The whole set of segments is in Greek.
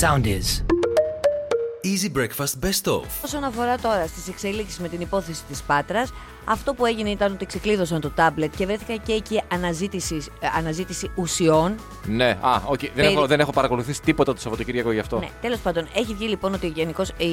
Sound is. Easy Breakfast Best Of. Όσον αφορά τώρα στις εξελίξεις με την υπόθεση της Πάτρας, αυτό που έγινε ήταν ότι ξεκλείδωσαν το τάμπλετ και βρέθηκε και εκεί αναζήτησης, ε, αναζήτηση ουσιών. Ναι, α, οκ. Δεν, Περι- έχω, δεν έχω παρακολουθήσει τίποτα το Σαββατοκύριακο γι' αυτό. Ναι, τέλος πάντων, έχει βγει λοιπόν ότι γενικώ η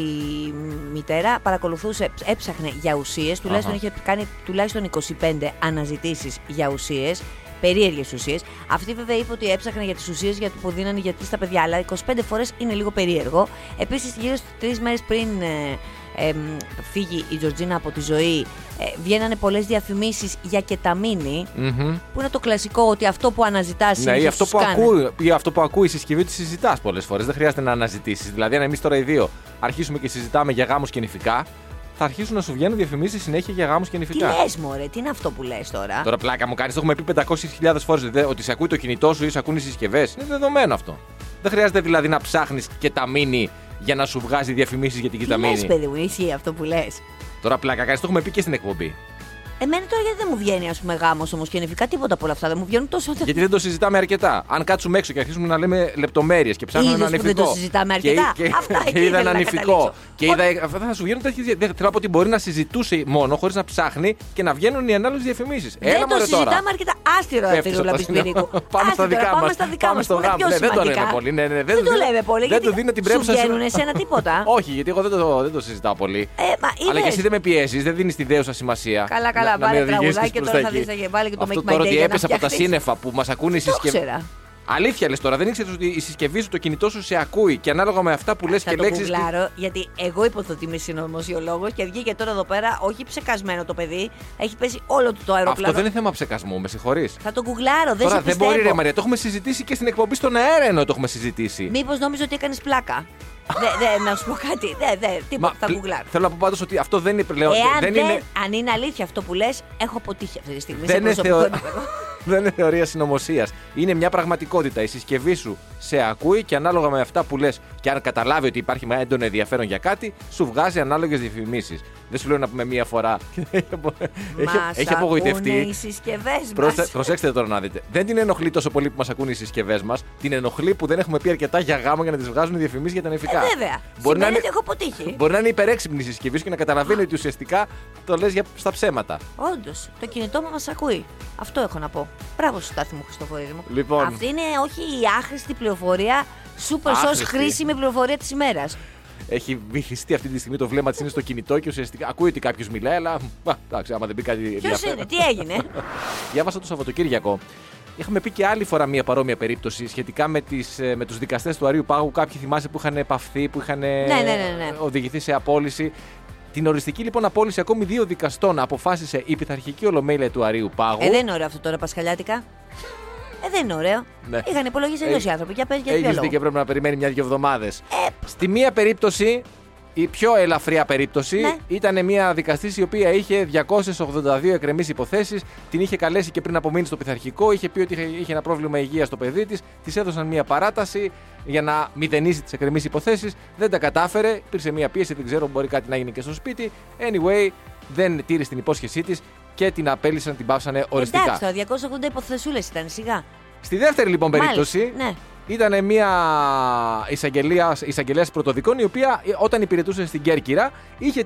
μητέρα παρακολουθούσε, έψαχνε για ουσίες, τουλάχιστον Αχα. είχε κάνει τουλάχιστον 25 αναζητήσεις για ουσίες. Περίεργες ουσίες. Αυτή βέβαια είπε ότι έψαχνε για τις ουσίες που δίνανε γιατί στα παιδιά, αλλά 25 φορές είναι λίγο περίεργο. Επίσης, γύρω στις τρεις μέρες πριν ε, εμ, φύγει η Τζορτζίνα από τη ζωή, ε, βγαίνανε πολλές διαφημίσεις για κεταμίνη. Μμμ. Που είναι το κλασικό ότι αυτό που αναζητάς Ναι, ή αυτό, που ακούει, ή αυτό που ακούει η συσκευή τη συζητάς πολλές φορές. Δεν χρειάζεται να αναζητήσεις. Δηλαδή, αν εμείς τώρα οι δύο αρχίσουμε και συζητάμε για γάμους και νηφικά, θα αρχίσουν να σου βγαίνουν διαφημίσεις συνέχεια για γάμους και Τι νηφικά. λες, Μωρέ, τι είναι αυτό που λες τώρα; Τώρα πλάκα μου κάνεις, το έχουμε πει 500.000 φορές ότι σε ακούει το κινητό σου ή σε ακούνε οι συσκευές. Είναι δεδομένο αυτό. Δεν χρειάζεται δηλαδή να ψάχνεις και τα μήνυ για να σου βγάζει διαφημίσεις για την Τι λες, κεταμίνη. παιδί μου, ισχύει αυτό που λες; Τώρα πλάκα κάνεις, το έχουμε πει και στην εκπομπή. Εμένα τώρα γιατί δεν μου βγαίνει, ας πούμε, γάμος όμως και νηφικά τίποτα από όλα αυτά. Δεν μου βγαίνουν τόσο. Γιατί δεν το συζητάμε αρκετά. Αν κάτσουμε έξω και αρχίσουμε να λέμε λεπτομέρειες και ψάχνουμε Είδες ένα που δεν νηφικό. το συζητάμε και- αρκετά. Και, Αυτά εκεί και είδα ήθελα ένα να νηφικό. καταλήξω. Και είδα. Αυτά θα σου βγαίνουν τέτοιες. Δεν θέλω να πω ότι μπορεί να συζητούσε μόνο χωρίς να ψάχνει και να βγαίνουν οι ανάλογες διαφημίσεις. Δεν Έλα το μωρέ τώρα. συζητάμε αρκετά. Άστηρο Πέφτεις αυτή από του τα λαμπισπυρίκου. σύννεφα. Πάμε στα δικά Πάμε μας. στα δικά Πάμε μας. στο γάμο. Ναι, δεν το λέμε πολύ. Ναι, ναι, δεν Δεν το το δίνω- λέμε πολύ. δεν γιατί του δίνω την πρέμψα Σου σε- βγαίνουν εσένα τίποτα. Όχι, γιατί εγώ δεν το, δεν το συζητάω πολύ. Ε, μα Αλλά και είδες. εσύ δεν με πιέζεις, δεν δίνεις τη δέουσα σημασία. Καλά, καλά, να- να με βάλε οδηγήσεις τραγουδάκι και προς τώρα τα θα εκεί. δεις, θα βάλε και το Αυτό Make My τώρα Day ότι για να έπεσε από τα φτιαχτείς. σύννεφα που μας ακούνε οι Το συσκευέ. ξέρα. Αλήθεια λες τώρα, δεν ήξερες ότι η συσκευή σου, το κινητό σου σε ακούει και ανάλογα με αυτά που λες Θα και το λέξεις. κουγκλάρω, γιατί εγώ υποθέτω ότι είμαι συνωμοσιολόγος και βγήκε τώρα εδώ πέρα, όχι ψεκασμένο το παιδί, έχει πέσει όλο του το αεροπλάνο. Αυτό δεν είναι θέμα ψεκασμού, με συγχωρείς. Θα το κουγκλάρω, δεν Τώρα σε δεν πιστεύω. μπορεί, ρε Μαρία, το έχουμε συζητήσει και στην εκπομπή στον αέρα ενώ το έχουμε συζητήσει. Μήπως νόμιζα ότι έκανες πλάκα. Δε, δε, να σου πω κάτι. Δε, δε, τίποτα, θα πλ- κουγκλάρω. Θέλω να πω πάντως ότι αυτό δεν είναι πλέον. Εάν δεν δεν, είναι, αν είναι αλήθεια αυτό που λες, έχω αποτύχει αυτή τη στιγμή. δεν σε είναι, προσωπικό θεω... επίπεδο. δεν είναι θεωρία συνωμοσίας. Είναι μια πραγματικότητα. Η συσκευή σου σε ακούει και ανάλογα με αυτά που λες και αν καταλάβει ότι υπάρχει με έντονο ενδιαφέρον για κάτι, σου βγάζει ανάλογες διαφημίσεις. Δεν σου λέω να πούμε μία φορά. έχει, Μας έχει απογοητευτεί. ακούνε οι συσκευές Προστε- μας. προσέξτε τώρα να δείτε. Δεν την ενοχλεί τόσο πολύ που μας ακούνε οι συσκευές μας. Την ενοχλεί που δεν έχουμε πει αρκετά για γάμο για να τις βγάζουν οι διαφημίσεις για τα νεφικά. Ε, βέβαια. Μπορεί να, Σημαίνει είναι, ότι έχω αποτύχει. μπορεί να είναι υπερέξυπνη η συσκευή σου και να καταλαβαίνει ότι ουσιαστικά το λες στα ψέματα. Όντως, το κινητό μου μας ακούει. Αυτό έχω να πω. Μπράβο σου, Στάθη μου, Χριστοφορίδη μου. Λοιπόν. Αυτή είναι όχι η άχρηστη πληροφορία, super sauce Άχρηστη. χρήσιμη πληροφορία της ημέρας. Έχει βυθιστεί αυτή τη στιγμή το βλέμμα της είναι στο κινητό και ουσιαστικά ακούει ότι κάποιος μιλάει, αλλά. α, Εντάξει, άμα δεν πει κάτι Ποιος ενδιαφέρον. είναι, τι έγινε; Διάβασα το Σαββατοκύριακο. Είχαμε πει και άλλη φορά μια παρόμοια περίπτωση σχετικά με, τις, ε, με τους δικαστές του Αρίου Πάγου. Κάποιοι θυμάσαι που είχαν επαφθεί, που είχαν ε, ναι, ναι, ναι. οδηγηθεί σε απόλυση. Την οριστική λοιπόν απόλυση ακόμη δύο δικαστών αποφάσισε η πειθαρχική ολομέλεια του Αρίου Πάγου. ε, δεν είναι ωραίο αυτό τώρα, Πασχαλιάτικα. Ε, δεν είναι ωραίο. Ναι. Είχαν υπολογίσει αλλιώ Έχει- οι άνθρωποι. Για πες για ποιο Έχει λόγο. δει και πρέπει να περιμένει μια-δυο εβδομάδες. Ε, Στη μία περίπτωση, η πιο ελαφριά περίπτωση, Ναι. ήταν μια δικαστής η οποία είχε 282 εκκρεμεί υποθέσεις. Την είχε καλέσει και πριν από μήνες στο πειθαρχικό. Είχε πει ότι είχε, είχε ένα πρόβλημα υγείας στο παιδί της. Της έδωσαν μια παράταση για να μηδενίσει τις εκκρεμεί υποθέσεις. Δεν τα κατάφερε. Υπήρξε μια πίεση, δεν ξέρω, μπορεί κάτι να γίνει και στο σπίτι. Anyway, δεν τήρησε την υπόσχεσή της και την απέλησαν, την πάυσανε οριστικά. εντάξει, τώρα 280 υποθεσούλε ήταν σιγά. Στη δεύτερη λοιπόν Μάλιστα, περίπτωση, ναι. Ήταν μια εισαγγελία εισαγγελέας πρωτοδικών η οποία ε, όταν υπηρετούσε στην Κέρκυρα είχε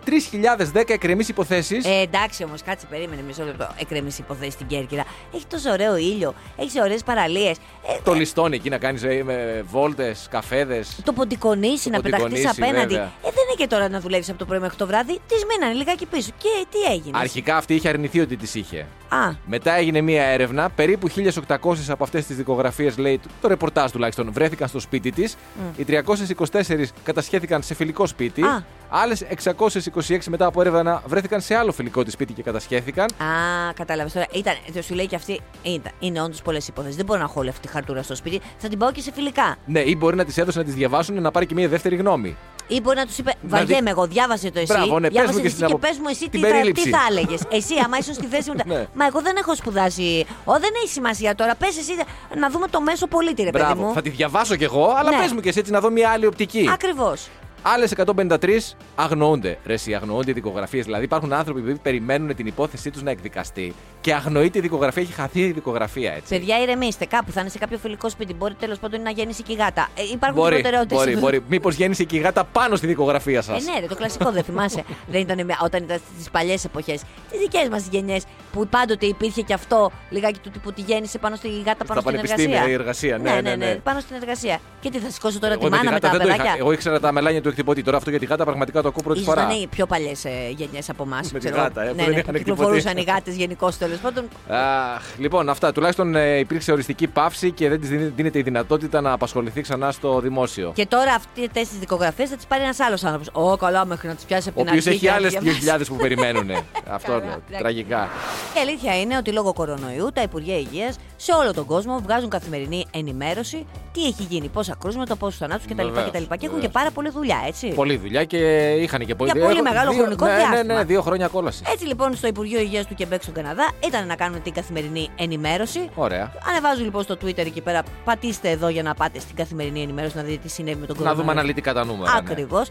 3.010 εκκρεμείς υποθέσεις. Ε, εντάξει όμως, κάτσε, περίμενε μισό λεπτό. Εκκρεμείς υποθέσεις στην Κέρκυρα. Έχει τόσο ωραίο ήλιο, έχει ωραίες παραλίες. Ε, το λιστώνει εκεί να κάνεις ε, με βόλτες, καφέδες. το ποντικονίσι να πεταχτείς ποντικονίσι, απέναντι. βέβαια. Ε, δεν είναι και τώρα να δουλεύεις από το πρωί μέχρι το βράδυ. Τη μείνανε λιγάκι πίσω. Και τι έγινε; Αρχικά αυτή είχε αρνηθεί ότι τις είχε. Α, Μετά έγινε μια έρευνα. Περίπου 1.800 από αυτές τις δικογραφίες, λέει το ρεπορτάζ τουλάχιστον, βρέθηκαν στο σπίτι της. Οι 324 κατασχέθηκαν σε φιλικό σπίτι. Α. Άλλες 626 μετά από έρευνα βρέθηκαν σε άλλο φιλικό της σπίτι και κατασχέθηκαν. Α, κατάλαβες τώρα. Ήταν, το σου λέει και αυτή. Ήταν, είναι όντως πολλές υποθέσει. Δεν μπορώ να έχω όλη αυτή τη χαρτούρα στο σπίτι. Θα την πάω και σε φιλικά. Ναι, ή μπορεί να τι έδωσε να τι διαβάσουν να πάρει και μια δεύτερη γνώμη. Ή μπορεί να τους είπε: Να Βαριέμαι δει- εγώ, διάβασε το εσύ. Μπράβο, ναι, πες διάβασε μου και εσύ στην και απο- πες μου εσύ την τι θα, περίληψη. τι θα έλεγες. Εσύ, άμα ήσουν στη θέση μου. Ναι. Μα εγώ δεν έχω σπουδάσει. Ω, δεν έχει σημασία τώρα. Πες εσύ να δούμε το μέσο πολίτη, ρε παιδί Μπράβο, μου. θα τη διαβάσω κι εγώ, αλλά Ναι. πες μου και εσύ έτσι να δω μια άλλη οπτική. Ακριβώς. Άλλες 153 αγνοούνται. Ρε, εσύ, αγνοούνται οι δικογραφίες. Δηλαδή υπάρχουν άνθρωποι που περιμένουν την υπόθεσή τους να εκδικαστεί και αγνοείται η δικογραφία, έχει χαθεί η δικογραφία έτσι. Παιδιά, ηρεμήστε. Κάπου θα είναι σε κάποιο φιλικό σπίτι. Μπορεί τέλος πάντων να γέννησε και η γάτα. Ε, υπάρχουν Μπορεί, προτεραιότητες. μπορεί, μπορεί. Μήπως γέννησε και η γάτα πάνω στη δικογραφία σας. Ε, ναι, ρε, το κλασικό δεν θυμάσαι. δεν ήταν με- όταν ήταν στις παλιές εποχές. Τις δικές μας γενιές που πάντοτε υπήρχε και αυτό λιγάκι του τύπου ότι γέννησε πάνω στη γάτα πάνω Στα στην πανεπιστήμια, εργασία. η εργασία, ναι, ναι, ναι. Πάνω στην εργασία. Και τι θα σηκώσω τώρα τη Εγώ, τη μάνα με γάτα τα δεν το είχα. παιδάκια. Εγώ ήξερα τα μελάνια του εκτυπωτή. Τώρα αυτό για τη γάτα πραγματικά το ακούω πρώτη Ίσως φορά. ήταν οι πιο παλιές γενιές από εμάς. Με τη γάτα, ε, που δεν ναι, είχαν που εκτυπωτή. κυκλοφορούσαν οι γάτες γενικώς τέλος πάντων. Αχ, λοιπόν, αυτά. Τουλάχιστον ε, υπήρξε οριστική παύση και δεν της δίνεται η δυνατότητα να απασχοληθεί ξανά στο δημόσιο. Και τώρα αυτές τις δικογραφίε θα τις πάρει ένας άλλος άνθρωπος. Ω, καλά, μέχρι να τις πιάσει από Ο την οποίος αρχή. έχει και να άλλες τις διαβάσει. 2.000 που περιμένουν. Αυτό Καλά, λέω. εντάξει. Τραγικά. Η αλήθεια είναι ότι λόγω κορονοϊού τα Υπουργεία Υγείας σε όλο τον κόσμο βγάζουν καθημερινή ενημέρωση τι έχει γίνει, πόσα κρούσματα, πόσους θανάτους κτλ. Βεβαίως, κτλ. Και έχουν βεβαίως. και πάρα πολλή δουλειά, έτσι. Πολλή δουλειά και είχαν και πολύ Για πολύ Έχω- μεγάλο δύο- χρονικό ναι, Ναι, διάστημα. ναι, δύο χρόνια κόλαση. Έτσι λοιπόν στο Υπουργείο Υγείας του Κεμπέκ στον Καναδά ήταν να κάνουν την καθημερινή ενημέρωση. Ωραία. Ανεβάζουν λοιπόν στο Twitter εκεί πέρα. Πατήστε εδώ για να πάτε στην καθημερινή ενημέρωση να δείτε τι συνέβη με τον Να δούμε κορονοϊό. αναλυτικά τα νούμερα. ναι. Ακριβώς.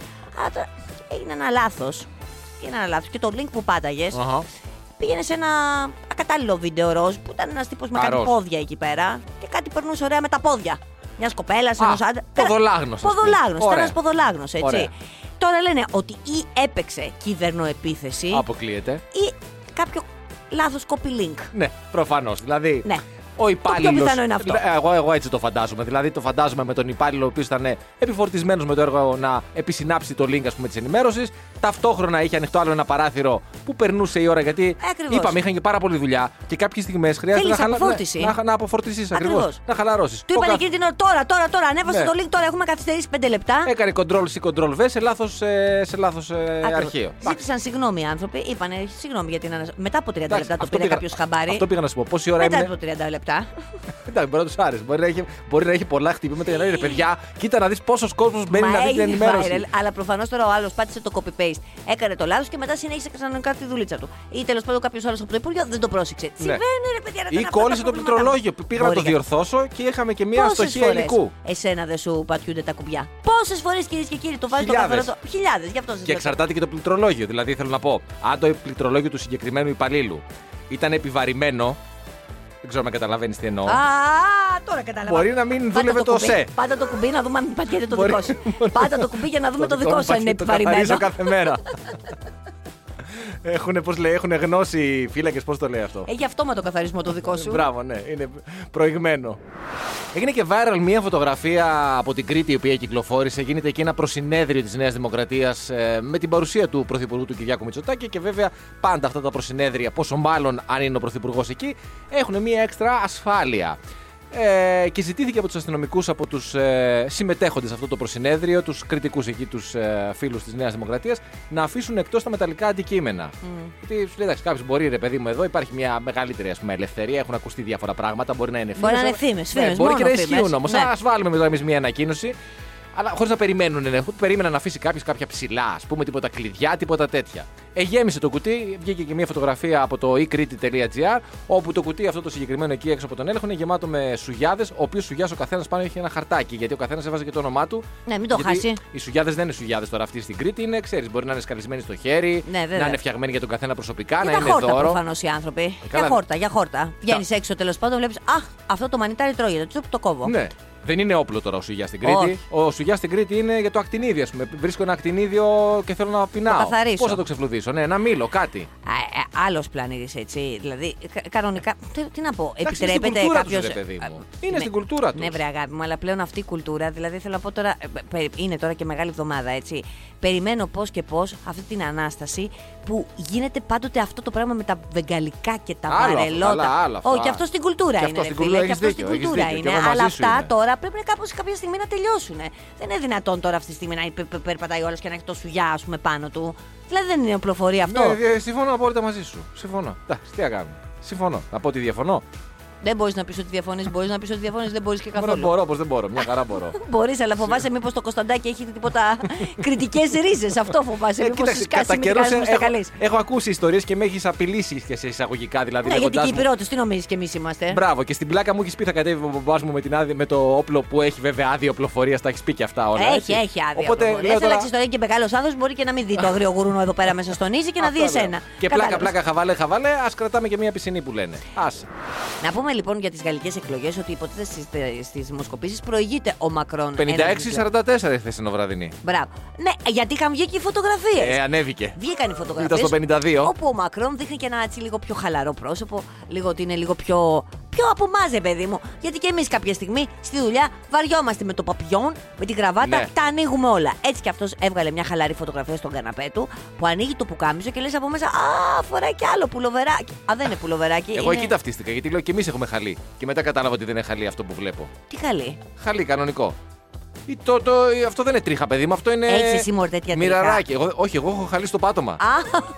Έγινε ένα λάθος. Έγινε ένα λάθος. Και το link που πάταγες Αχα. Πήγαινε σε ένα ακατάλληλο βίντεο ροζ που ήταν ένας τύπος με Α, κάτι ροζ. πόδια εκεί πέρα και κάτι περνούσε ωραία με τα πόδια. Μιας κοπέλας, Α, ενός άντρα. ποδολάγνος, ας πούμε. Ποδολάγνο. Ήταν Ωραία. ένα ποδολάγνο, έτσι. Ωραία. Τώρα λένε ότι ή έπαιξε κυβερνοεπίθεση Αποκλείεται. ή κάποιο λάθος copy link. Ναι, προφανώς. Δηλαδή, Ναι. Ο υπάλληλο. πιθανό είναι αυτό. Εγώ, εγώ έτσι το φαντάζομαι. Δηλαδή, το φαντάζομαι με τον υπάλληλο ο οποίος ήταν επιφορτισμένος με το έργο να επισυνάψει το link της ενημέρωσης. Ταυτόχρονα είχε ανοιχτό άλλο ένα παράθυρο που περνούσε η ώρα γιατί Ακριβώς. είπαμε είχαν και πάρα πολλή δουλειά και κάποιες στιγμές χρειάζεται να, Θέλεις χαλα... αποφόρτιση. να, να, να αποφορτήσει ακριβώς. Ακριβώς. Να χαλαρώσεις. Του είπαν εκείνη την ώρα τώρα, τώρα, τώρα, ανέβασε Ναι. το link, τώρα έχουμε καθυστερήσει 5 λεπτά. Έκανε Ctrl-C, Ctrl-V σε λάθος σε λάθος, ε, Ακριβώς. αρχείο. Ζήτησαν συγγνώμη οι άνθρωποι. Είπανε συγγνώμη για την ανασ... Μετά από 30 Εντάξει, λεπτά το αυτό πήρε πήγα- κάποιος χαμπάρι. Αυτό πήγα να σου πω. Πόση ώρα Μετά έμεινε. Από 30 λεπτά. Εντάξει, μπορεί να τους άρεσε. Μπορεί να έχει, μπορεί να έχει πολλά χτυπήματα για να είναι παιδιά. Κοίτα να δεις πόσος κόσμος μπαίνει Μα να δει την έγινε ενημέρωση. viral, αλλά προφανώς τώρα ο άλλος πάτησε το copy-paste. Έκανε το λάθος και μετά συνέχισε κανονικά τη δουλίτσα του. Ή τέλος πάντων κάποιος άλλος από το Υπουργείο δεν το πρόσεξε. Συμβαίνει ρε παιδιά, ρε, Ναι. Ή ήταν αυτά κόλλησε τα το προβλήματα. πληκτρολόγιο. Πήγα να Μπορεί το και- διορθώσω και είχαμε και μία Πόσες αστοχία φορές υλικού. Εσένα δεν σου πατιούνται τα κουμπιά; Πόσες φορές κυρίες και κύριοι το βάζει το Χιλιάδες. καθαρό. Χιλιάδες, γι' αυτό σας Και εξαρτάται και το πληκτρολόγιο. Δηλαδή θέλω να πω, αν το πληκτρολόγιο του συγκεκριμένου υπαλλήλου ήταν επιβαρημένο. Δεν ξέρω αν καταλαβαίνεις τι εννοώ. Α, τώρα κατάλαβα. Μπορεί να μην Πάτα δούλευε το κουμπί. ΣΕ. Πάτα το κουμπί να δούμε αν πατιέται το Μπορεί- δικό σου. Πάτα το κουμπί για να δούμε το δικό μου σου αν είναι παχύ, το καθαρίζω επιβαρημένο. κάθε μέρα. Έχουν, πώς λέει, έχουν γνώση οι φύλακες, πώς το λέει αυτό; Έχει αυτόματο καθαρισμό το δικό σου. Μπράβο, ναι, είναι προηγμένο. Έγινε και viral μία φωτογραφία από την Κρήτη η οποία κυκλοφόρησε. Γίνεται εκεί ένα προσυνέδριο της Νέας Δημοκρατίας με την παρουσία του Πρωθυπουργού του Κυριάκου Μητσοτάκη και βέβαια πάντα αυτά τα προσυνέδρια, πόσο μάλλον αν είναι ο Πρωθυπουργός εκεί, έχουν μία έξτρα ασφάλεια. Ε, και ζητήθηκε από τους αστυνομικούς, από τους ε, συμμετέχοντες σε αυτό το προσυνέδριο, τους κριτικούς εκεί, τους ε, φίλους της Νέας Δημοκρατίας, να αφήσουν εκτός τα μεταλλικά αντικείμενα. Γιατί σου λέει, εντάξει, κάποιος μπορεί, ρε παιδί μου, εδώ υπάρχει μια μεγαλύτερη ας πούμε, ελευθερία, έχουν ακουστεί διάφορα πράγματα, μπορεί να είναι Μπορεί να φήμες, είναι αλλά- φήμες, Ναι, φήμες, μπορεί μόνο και να φήμες. ισχύουν όμως. Ναι. Α βάλουμε τώρα εμείς μια ανακοίνωση. Αλλά χωρίς να περιμένουν, ναι. Περίμεναν να αφήσει κάποιος κάποια ψηλά, ας πούμε, τίποτα κλειδιά, τίποτα τέτοια. Εγέμισε το κουτί, βγήκε και μια φωτογραφία από το eCriti.gr, όπου το κουτί αυτό το συγκεκριμένο εκεί έξω από τον έλεγχο είναι γεμάτο με σουγιάδες, ο οποίος σουγιάς ο καθένας πάνω έχει ένα χαρτάκι, γιατί ο καθένας έβαζε και το όνομά του. Ναι, μην το γιατί χάσει. Οι σουγιάδες δεν είναι σουγιάδες τώρα αυτοί στην Κρήτη, είναι, ξέρεις, μπορεί να είναι σκαλισμένοι στο χέρι, Ναι, βέβαια. να είναι φτιαγμένοι για τον καθένα προσωπικά, Για να τα είναι χόρτα δώρο. προφανώς οι άνθρωποι. καλά. Για χόρτα, για χόρτα. Βγαίνεις έξω τέλος πάντων, βλέπεις Αχ, αυτό το μανιτάρι τρώγεται. Τσουπ το κόβω. Ναι. Δεν είναι όπλο τώρα ο σουγιά στην Κρήτη. Όχι. Ο σουγιά στην Κρήτη είναι για το ακτινίδιο, ας πούμε. Βρίσκω ένα ακτινίδιο και θέλω να πεινάω. καθαρίσω. Πώς θα το ξεφλουδίσω, ναι, ένα μήλο, κάτι. Ε, Άλλος πλανήτης έτσι. Δηλαδή, κα- κανονικά. Τι, τι να πω, Εντάξει, είναι στην επιτρέπεται κουλτούρα κάποιο. τους, ρε παιδί μου. Είναι στην κουλτούρα τους. Ναι, βρε αγάπη μου, αλλά πλέον αυτή η κουλτούρα, δηλαδή θέλω να πω τώρα. ε, πε- Είναι τώρα και μεγάλη εβδομάδα, έτσι. Περιμένω πώς και πώς αυτή την ανάσταση που γίνεται πάντοτε αυτό το πράγμα με τα βεγγαλικά και τα Άλλο αυτό, βαρελότα. άλλα, άλλα αυτά. Όχι, και αυτό στην κουλτούρα Και είναι. αυτό ρε στην φίλε, κουλτούρα, και έχεις αυτό στην δίκιο, έχεις κουλτούρα δίκιο, και είναι. εγώ Αλλά μαζί σου αυτά είμαι. Τώρα πρέπει να κάπως κάποια στιγμή να τελειώσουν. Δεν είναι δυνατόν τώρα αυτή τη στιγμή να πε- πε- περπατάει όλος και να έχει το σουγιά, ας πούμε, πάνω του. Δηλαδή δεν είναι οπλοφορία αυτό. Ναι, ε, συμφωνώ απόλυτα μαζί σου. Συμφωνώ. Εντάξει, τι να κάνουμε. Συμφωνώ. Να πω ότι διαφωνώ. Δεν μπορείς να πεις ότι διαφωνείς, μπορείς να πεις ότι διαφωνείς, δεν μπορείς και Μπορώ, καθόλου. μπορώ, πώ δεν μπορώ. Μια χαρά μπορώ. Μπορείς, αλλά φοβάσαι μήπως το Κωνσταντάκι έχει τίποτα κριτικές ρίζες. Αυτό φοβάσαι. Ε, Μήπως κοίταξε, σου σκάσει κατά με καιρός, την ε, στα έχω, καλή. έχω ακούσει ιστορίες και με έχεις απειλήσει και σε εισαγωγικά. Δηλαδή, Ναι, γιατί λέγοντάς και οι μου- πυρότε, τι νομίζεις κι εμείς είμαστε; Μπράβο, και στην πλάκα μου έχεις πει θα κατέβει ο μπαμπάς μου με, την άδεια, με το όπλο που έχει βέβαια άδεια οπλοφορίας. Τα έχεις πει και αυτά όλα. Έχει, έτσι. έχει άδεια. Οπότε Οπότε, λέω τώρα. αλλά τώρα και μεγάλος άνθρωπο μπορεί και να μην δει το αγρίο γουρούνο εδώ πέρα μέσα στον Ίζη και να δει Αυτό λέω. εσένα. Και πλάκα, Κατάλαβες. πλάκα, χαβαλέ, χαβαλέ, ας κρατάμε και μία πισινή που λένε. Άσε. Να πούμε λοιπόν για τις γαλλικές εκλογές ότι υποτίθεται στις δημοσκοπήσεις προηγείται ο Μακρόν. ένα διπλό. 56-44 η χθεσινοβραδινή. Μπράβο. Ναι, γιατί είχαν βγει και οι φωτογραφίες. Ε, ανέβηκε. Βγήκαν οι φωτογραφίες. Ήταν στο 52. Όπου ο Μακρόν δείχνει και ένα έτσι λίγο πιο χαλαρό πρόσωπο, λίγο ότι είναι λίγο πιο. Πιο από εμάς, ρε παιδί μου. Γιατί και εμείς κάποια στιγμή στη δουλειά βαριόμαστε με το παπιόν, με την κραβάτα, Ναι. τα ανοίγουμε όλα. Έτσι κι αυτός έβγαλε μια χαλαρή φωτογραφία στον καναπέ του που ανοίγει το πουκάμισο και λες από μέσα Α, φοράει κι άλλο πουλοβεράκι. Α, δεν είναι πουλοβεράκι. Εγώ είναι... εκεί ταυτίστηκα γιατί λέω και εμείς έχουμε χαλί. Και μετά κατάλαβα ότι δεν είναι χαλί αυτό που βλέπω. Τι καλή. Χαλί, κανονικό. Ή Το, το, αυτό δεν είναι τρίχα, παιδί μου, αυτό είναι. Έχεις εσύ, μωρέ, τέτοια τρίχα. Μοιραράκι. Εγώ, όχι, εγώ έχω χαλί στο πάτωμα. Α,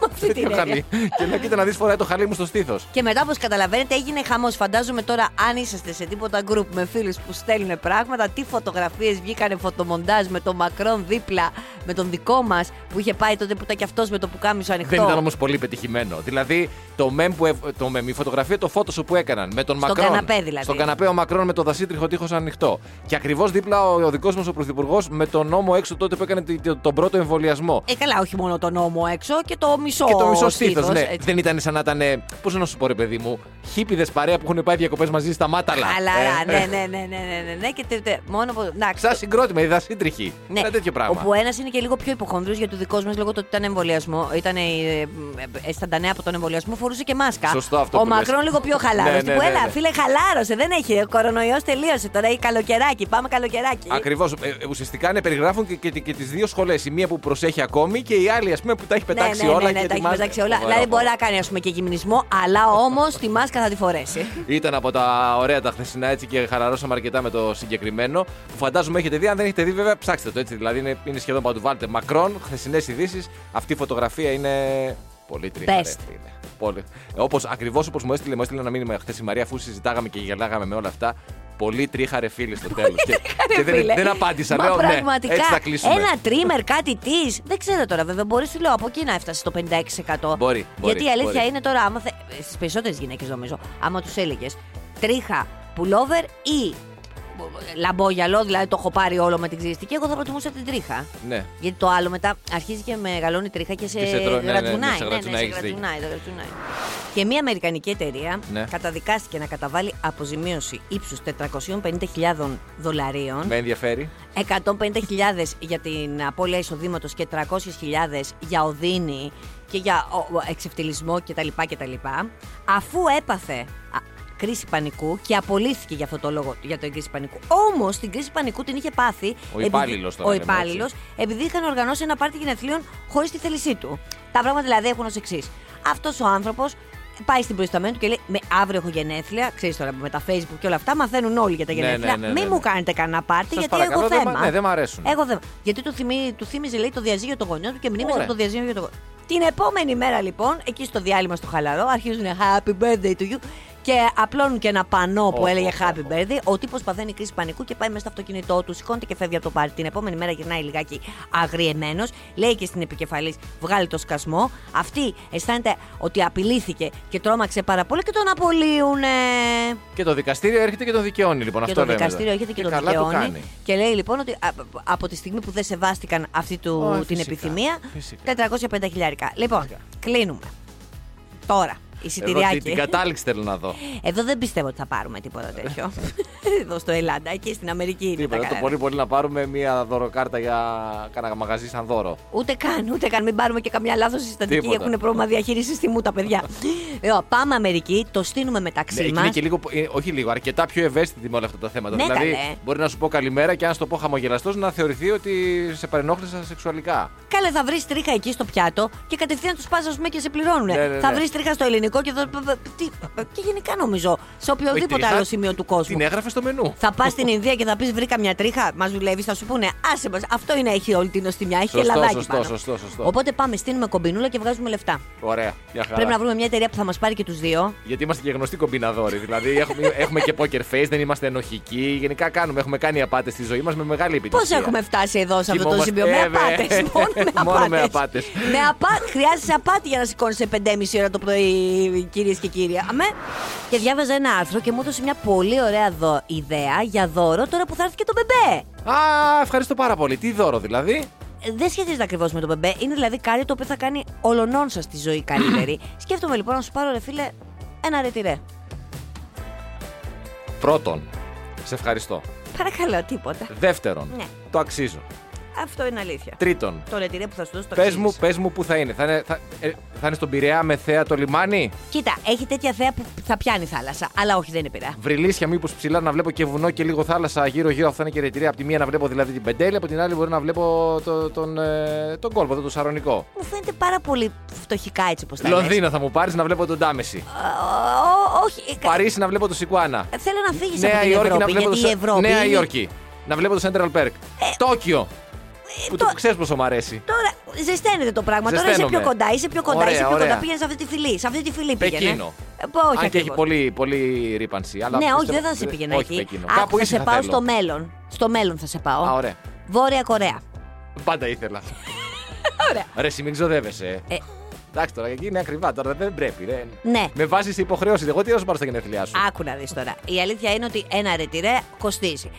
αυτή την Τέτοιο έννοια. χαλί. και λέω, κοίτα να δεις φοράει το χαλί μου στο στήθος. Και μετά, όπως καταλαβαίνετε, έγινε χαμός. Φαντάζομαι τώρα, αν είσαστε σε τίποτα group με φίλους που στέλνουν πράγματα, τι φωτογραφίες βγήκανε φωτομοντάζ με τον Μακρόν δίπλα, με τον δικό μας που είχε πάει τότε που ήταν και αυτός με το πουκάμισο ανοιχτό. Δεν ήταν όμως πολύ πετυχημένο. Δηλαδή, το μεμ που, ευ- το meme, η φωτογραφία, το Photoshop που έκαναν με τον Στον Μακρόν. καναπέ δηλαδή. Στον καναπέ ο Μακρόν με το δασίτριχο τείχος ανοιχτό. Και ακριβώς δίπλα ο, ο δικός μα ο Πρωθυπουργός με τον νόμο έξω τότε που έκανε τη- τη- τον πρώτο εμβολιασμό. Ε, καλά, όχι μόνο τον νόμο έξω και το μισό. Και το μισό στήθος, στήθος, ναι. έτσι. Δεν ήταν σαν να ήταν. Πώς να σου πω, ρε παιδί μου, χίπιδε παρέα που έχουν πάει διακοπές μαζί στα μάταλα. Χαλαρά, Ε, ναι, ε. ναι, ναι, ναι, ναι, ναι, ναι, και τε, τε, μόνο που. εντάξει. Σαν συγκρότημα, η δασίτριχη. Ναι. Ένα τέτοιο πράγμα. Όπου ένας είναι και λίγο πιο υποχόνδριο γιατί ο δικό μας λόγω του ότι ήταν εμβολιασμό, ήταν ε, ε, αισθανταν νέα από τον εμβολιασμό, φορούσε και μάσκα. Σωστό αυτό Ο που λες. Μακρόν λίγο πιο χαλάρος. Ναι, Τύπου, ναι, ναι, έλα, ναι. φίλε, χαλάρωσε. Δεν έχει. Ο κορονοϊός τελείωσε. Τώρα έχει καλοκαιράκι. Πάμε καλοκαιράκι. Ακριβώς. Ουσιαστικά ναι, περιγράφουν και, και, και τις δύο σχολές. Η μία που προσέχει ακόμη και η άλλη, ας πούμε, που τα έχει πετάξει ναι, ναι, όλα ναι, και ναι, τα έχει ετοιμάζεται. πετάξει όλα. Φοβερό, Δηλαδή μπορεί φοβερό. να κάνει ας πούμε, και γυμνισμό, αλλά όμως τη μάσκα θα τη φορέσει. Ήταν από τα ωραία τα χθεσινά έτσι και χαλαρώσαμε αρκετά με το συγκεκριμένο. Που φαντάζομαι έχετε δει. Αν δεν έχετε δει, βέβαια ψάξτε το έτσι. Δηλαδή είναι, είναι σχεδόν παντού. Βάλτε Μακρόν, χθεσινές ειδήσεις. Αυτή η φωτογραφία είναι πολύ τρίχα. ρε, Best. φίλε. Πολύ. Όπως ακριβώς όπως μου έστειλε, μου έστειλε ένα μήνυμα χθες η Μαρία, αφού συζητάγαμε και γελάγαμε με όλα αυτά. Πολύ τρίχα ρε φίλε στο τέλος. και και δεν, Φίλε. δεν απάντησα. Μα λέω, πραγματικά, ναι, έτσι θα κλείσουμε. ένα τρίμερ, κάτι της. Δεν ξέρω τώρα, βέβαια. Μπορείς, σου λέω, από εκεί να έφτασες στο 56%. Μπορεί, μπορεί, Γιατί η αλήθεια μπορεί. είναι τώρα, άμα θε... στις περισσότερες γυναίκες νομίζω, άμα τους έλεγες τρίχα, πουλόβερ ή λαμπόγιαλο, δηλαδή το έχω πάρει όλο με την ξυριστική, εγώ θα προτιμούσα την τρίχα. Ναι. Γιατί το άλλο μετά αρχίζει και μεγαλώνει τρίχα και σε, Και σε τρώ- ναι, ναι, ναι, γρατζουνάει. σε Ναι, ναι, γρατζουνάει, σε έχεις δίκιο. γρατζουνάει, το γρατζουνάει. Και μια Αμερικανική εταιρεία Ναι. καταδικάστηκε να καταβάλει αποζημίωση ύψους 450.000 δολαρίων Με ενδιαφέρει. 150.000 για την απώλεια εισοδήματος και 300.000 για οδύνη και για ο- ο εξευτελισμό κτλ. κτλ. Αφού έπαθε α, κρίση πανικού και απολύθηκε για αυτό το λόγο για την κρίση πανικού. Όμως την κρίση πανικού την είχε πάθει. Ο επειδή- υπάλληλος τώρα Ο λέμε, υπάλληλος, επειδή είχαν οργανώσει ένα πάρτι γενεθλίων χωρίς τη θέλησή του. Τα πράγματα δηλαδή έχουν ως εξής. Αυτός ο άνθρωπος πάει στην προϊσταμένη του και λέει: Με αύριο έχω γενέθλια. Ξέρεις τώρα με τα Facebook και όλα αυτά, μαθαίνουν όλοι για τα Ναι, γενέθλια. ναι, ναι, Μην ναι, μου ναι. κάνετε κανένα πάρτι, Σας γιατί παρακαλώ, έχω δεν θέμα. μ' ναι, δεν μ' αρέσουν. Έχω θέμα. Γιατί του, θυμί, του θύμιζε, λέει, το διαζύγιο των γονιών του και μνήμε Ωραία. από το διαζύγιο των γονιών. Την επόμενη μέρα, λοιπόν, εκεί στο διάλειμμα στο χαλαρό, αρχίζουν Happy birthday to you και απλώνουν και ένα πανό που Οχ, έλεγε οχ, Happy οχ. birthday. Ο τύπο παθαίνει κρίση πανικού και πάει μέσα στο αυτοκίνητό του, σηκώνεται και φεύγει από το πάρτι. Την επόμενη μέρα γυρνάει λιγάκι αγριεμένος, λέει και στην επικεφαλής βγάλει το σκασμό. Αυτή αισθάνεται ότι απειλήθηκε και τρόμαξε πάρα πολύ και τον απολύουνε. Και το δικαστήριο έρχεται και τον δικαιώνει λοιπόν. Και αυτό το λέμε δικαστήριο εδώ. έρχεται και, τον καλά το δικαιώνει. κάνει. Και λέει λοιπόν ότι α, από τη στιγμή που δεν σεβάστηκαν αυτή του, Ω, την φυσικά, επιθυμία, φυσικά. 450 χιλιάρικα. Λοιπόν, Φυσικά. κλείνουμε. Τώρα, Εγώ εισιτηριάκι. την, την κατάληξη θέλω να δω. Εδώ δεν πιστεύω ότι θα πάρουμε τίποτα τέτοιο. Εδώ στο Ελλάδα, εκεί στην Αμερική είναι τα Τίποτα, το καλά. πολύ πολύ να πάρουμε μια δωροκάρτα για κάνα μαγαζί σαν δώρο. Ούτε καν, ούτε καν. Μην πάρουμε και καμιά λάθος συστατική. Τίποτα. Έχουν πρόβλημα διαχείρισης τιμού τα παιδιά. λοιπόν, πάμε Αμερική, το στείλουμε Ναι, μεταξύ εκεί μας. είναι και λίγο, ε, όχι λίγο, αρκετά πιο ευαίσθητη με όλα αυτά τα θέματα. Ναι, δηλαδή, καλέ. μπορεί να σου πω καλημέρα και αν σου το πω χαμογελαστός να θεωρηθεί ότι σε παρενόχλησα σεξουαλικά. Κάλε, θα βρεις τρίχα εκεί στο πιάτο και κατευθείαν τους πας, ας πούμε, και σε πληρώνουν. Ναι, ναι, Θα ναι. βρεις τρίχα στο ελληνικό λιμενικό και, θα- τι- και γενικά νομίζω σε οποιοδήποτε τρίχα άλλο σημείο του κόσμου. Την έγραφες στο μενού. Θα πας στην Ινδία και θα πεις βρήκα μια τρίχα, μας δουλεύεις, θα σου πούνε άσε μας, αυτό είναι, έχει όλη την νοστιμιά, έχει Σωστό, ελαδάκι σωστό, πάνω. σωστό, σωστό. Οπότε πάμε, στείλουμε κομπινούλα και βγάζουμε λεφτά. Ωραία. Μια χαρά. Πρέπει να βρούμε μια εταιρεία που θα μας πάρει και τους δύο. Γιατί είμαστε και γνωστοί κομπιναδόροι. δηλαδή έχουμε, έχουμε και poker face, δεν είμαστε ενοχικοί. Γενικά κάνουμε, έχουμε κάνει απάτες στη ζωή μας με μεγάλη Πώς επιτυχία. έχουμε φτάσει εδώ σε αυτό το Κοιμόμαστε- σημείο, με Ε, βε- απάτε. Μόνο με απάτε. Μόνο με απάτες. Με απά... Χρειάζεσαι απάτη για να σηκώνει σε 5,5 ώρα το πρωί, κυρίες και κύριοι. Αμέ. Και διάβαζα ένα άρθρο και μου έδωσε μια πολύ ωραία δο... ιδέα για δώρο τώρα που θα έρθει και το μπεμπέ. Α, ευχαριστώ πάρα πολύ. Τι δώρο δηλαδή; Ε, Δεν σχετίζεται ακριβώς με το μπεμπέ. Είναι δηλαδή κάτι το οποίο θα κάνει ολονών σας τη ζωή καλύτερη. Σκέφτομαι λοιπόν να σου πάρω, ρε φίλε, ένα ρετυρέ. Πρώτον, σε ευχαριστώ. Παρακαλώ, τίποτα. Δεύτερον, Ναι. το αξίζω. Αυτό είναι αλήθεια. Τρίτον, Το ρετυρέ που θα σου δώσω το πες αξίζεις. μου, πες μου που θα είναι. Θα είναι, θα, ε, θα είναι στον Πειραιά με θέα το λιμάνι; Κοίτα, έχει τέτοια θέα που θα πιάνει θάλασσα, αλλά όχι δεν είναι πειρά. Βρυλίσια μήπως ψηλά να βλέπω και βουνό και λίγο θάλασσα γύρω-γύρω. Αυτό είναι και ρετηρία. Από τη μία να βλέπω δηλαδή την Πεντέλη, από την άλλη μπορεί να βλέπω το, τον, ε, τον κόλπο, εδώ, το σαρονικό. Μου φαίνεται πάρα πολύ φτωχικά έτσι όπως τα λες. Λονδίνο θα μου πάρεις να βλέπω τον Τάμεση. Ε, ο- όχι. ε, κα- Παρίσι να βλέπω το Σικουάνα. ε, Θέλω να φύγεις Νέα από την Υόρκη να Ευρώπη. βλέπω Γιατί το η Σα- Ευρώπη. Νέα είναι- Υόρκη να βλέπω το Central Park. Τόκιο. Που το- το ξέρεις πόσο μου αρέσει. Τώρα ζεσταίνεται το πράγμα. Τώρα είσαι Ζεσταίνομαι. πιο κοντά, είσαι πιο κοντά, Ωραία, είσαι πιο ωραία. κοντά. Πήγαινε σε αυτή τη φυλή. Σε αυτή τη φυλή πήγαινε. Πεκίνο. Ε, πω, όχι Αν και έχει ακριβώς. πολύ, πολύ ρήπανση. Αλλά Ναι, όχι, πιστεύω- δεν θα σε πήγαινα όχι εκεί. Πεκίνο. Άκου, Κάπου θα ήσυχα σε πάω θέλω. στο μέλλον. Στο μέλλον θα σε πάω. Α, ωραία. Βόρεια Κορέα. Πάντα ήθελα. Ωραία. Ρε, εσύ μην ξοδεύεσαι. Ε, Εντάξει τώρα, εκεί είναι ακριβά. Τώρα δεν πρέπει. Ρε. ναι. Με βάζεις σε υποχρέωση. Εγώ τι θα σου πάρω στα γενέθλιά σου; Άκου να δεις τώρα. Η αλήθεια είναι ότι ένα ρετυρέ κοστίζει.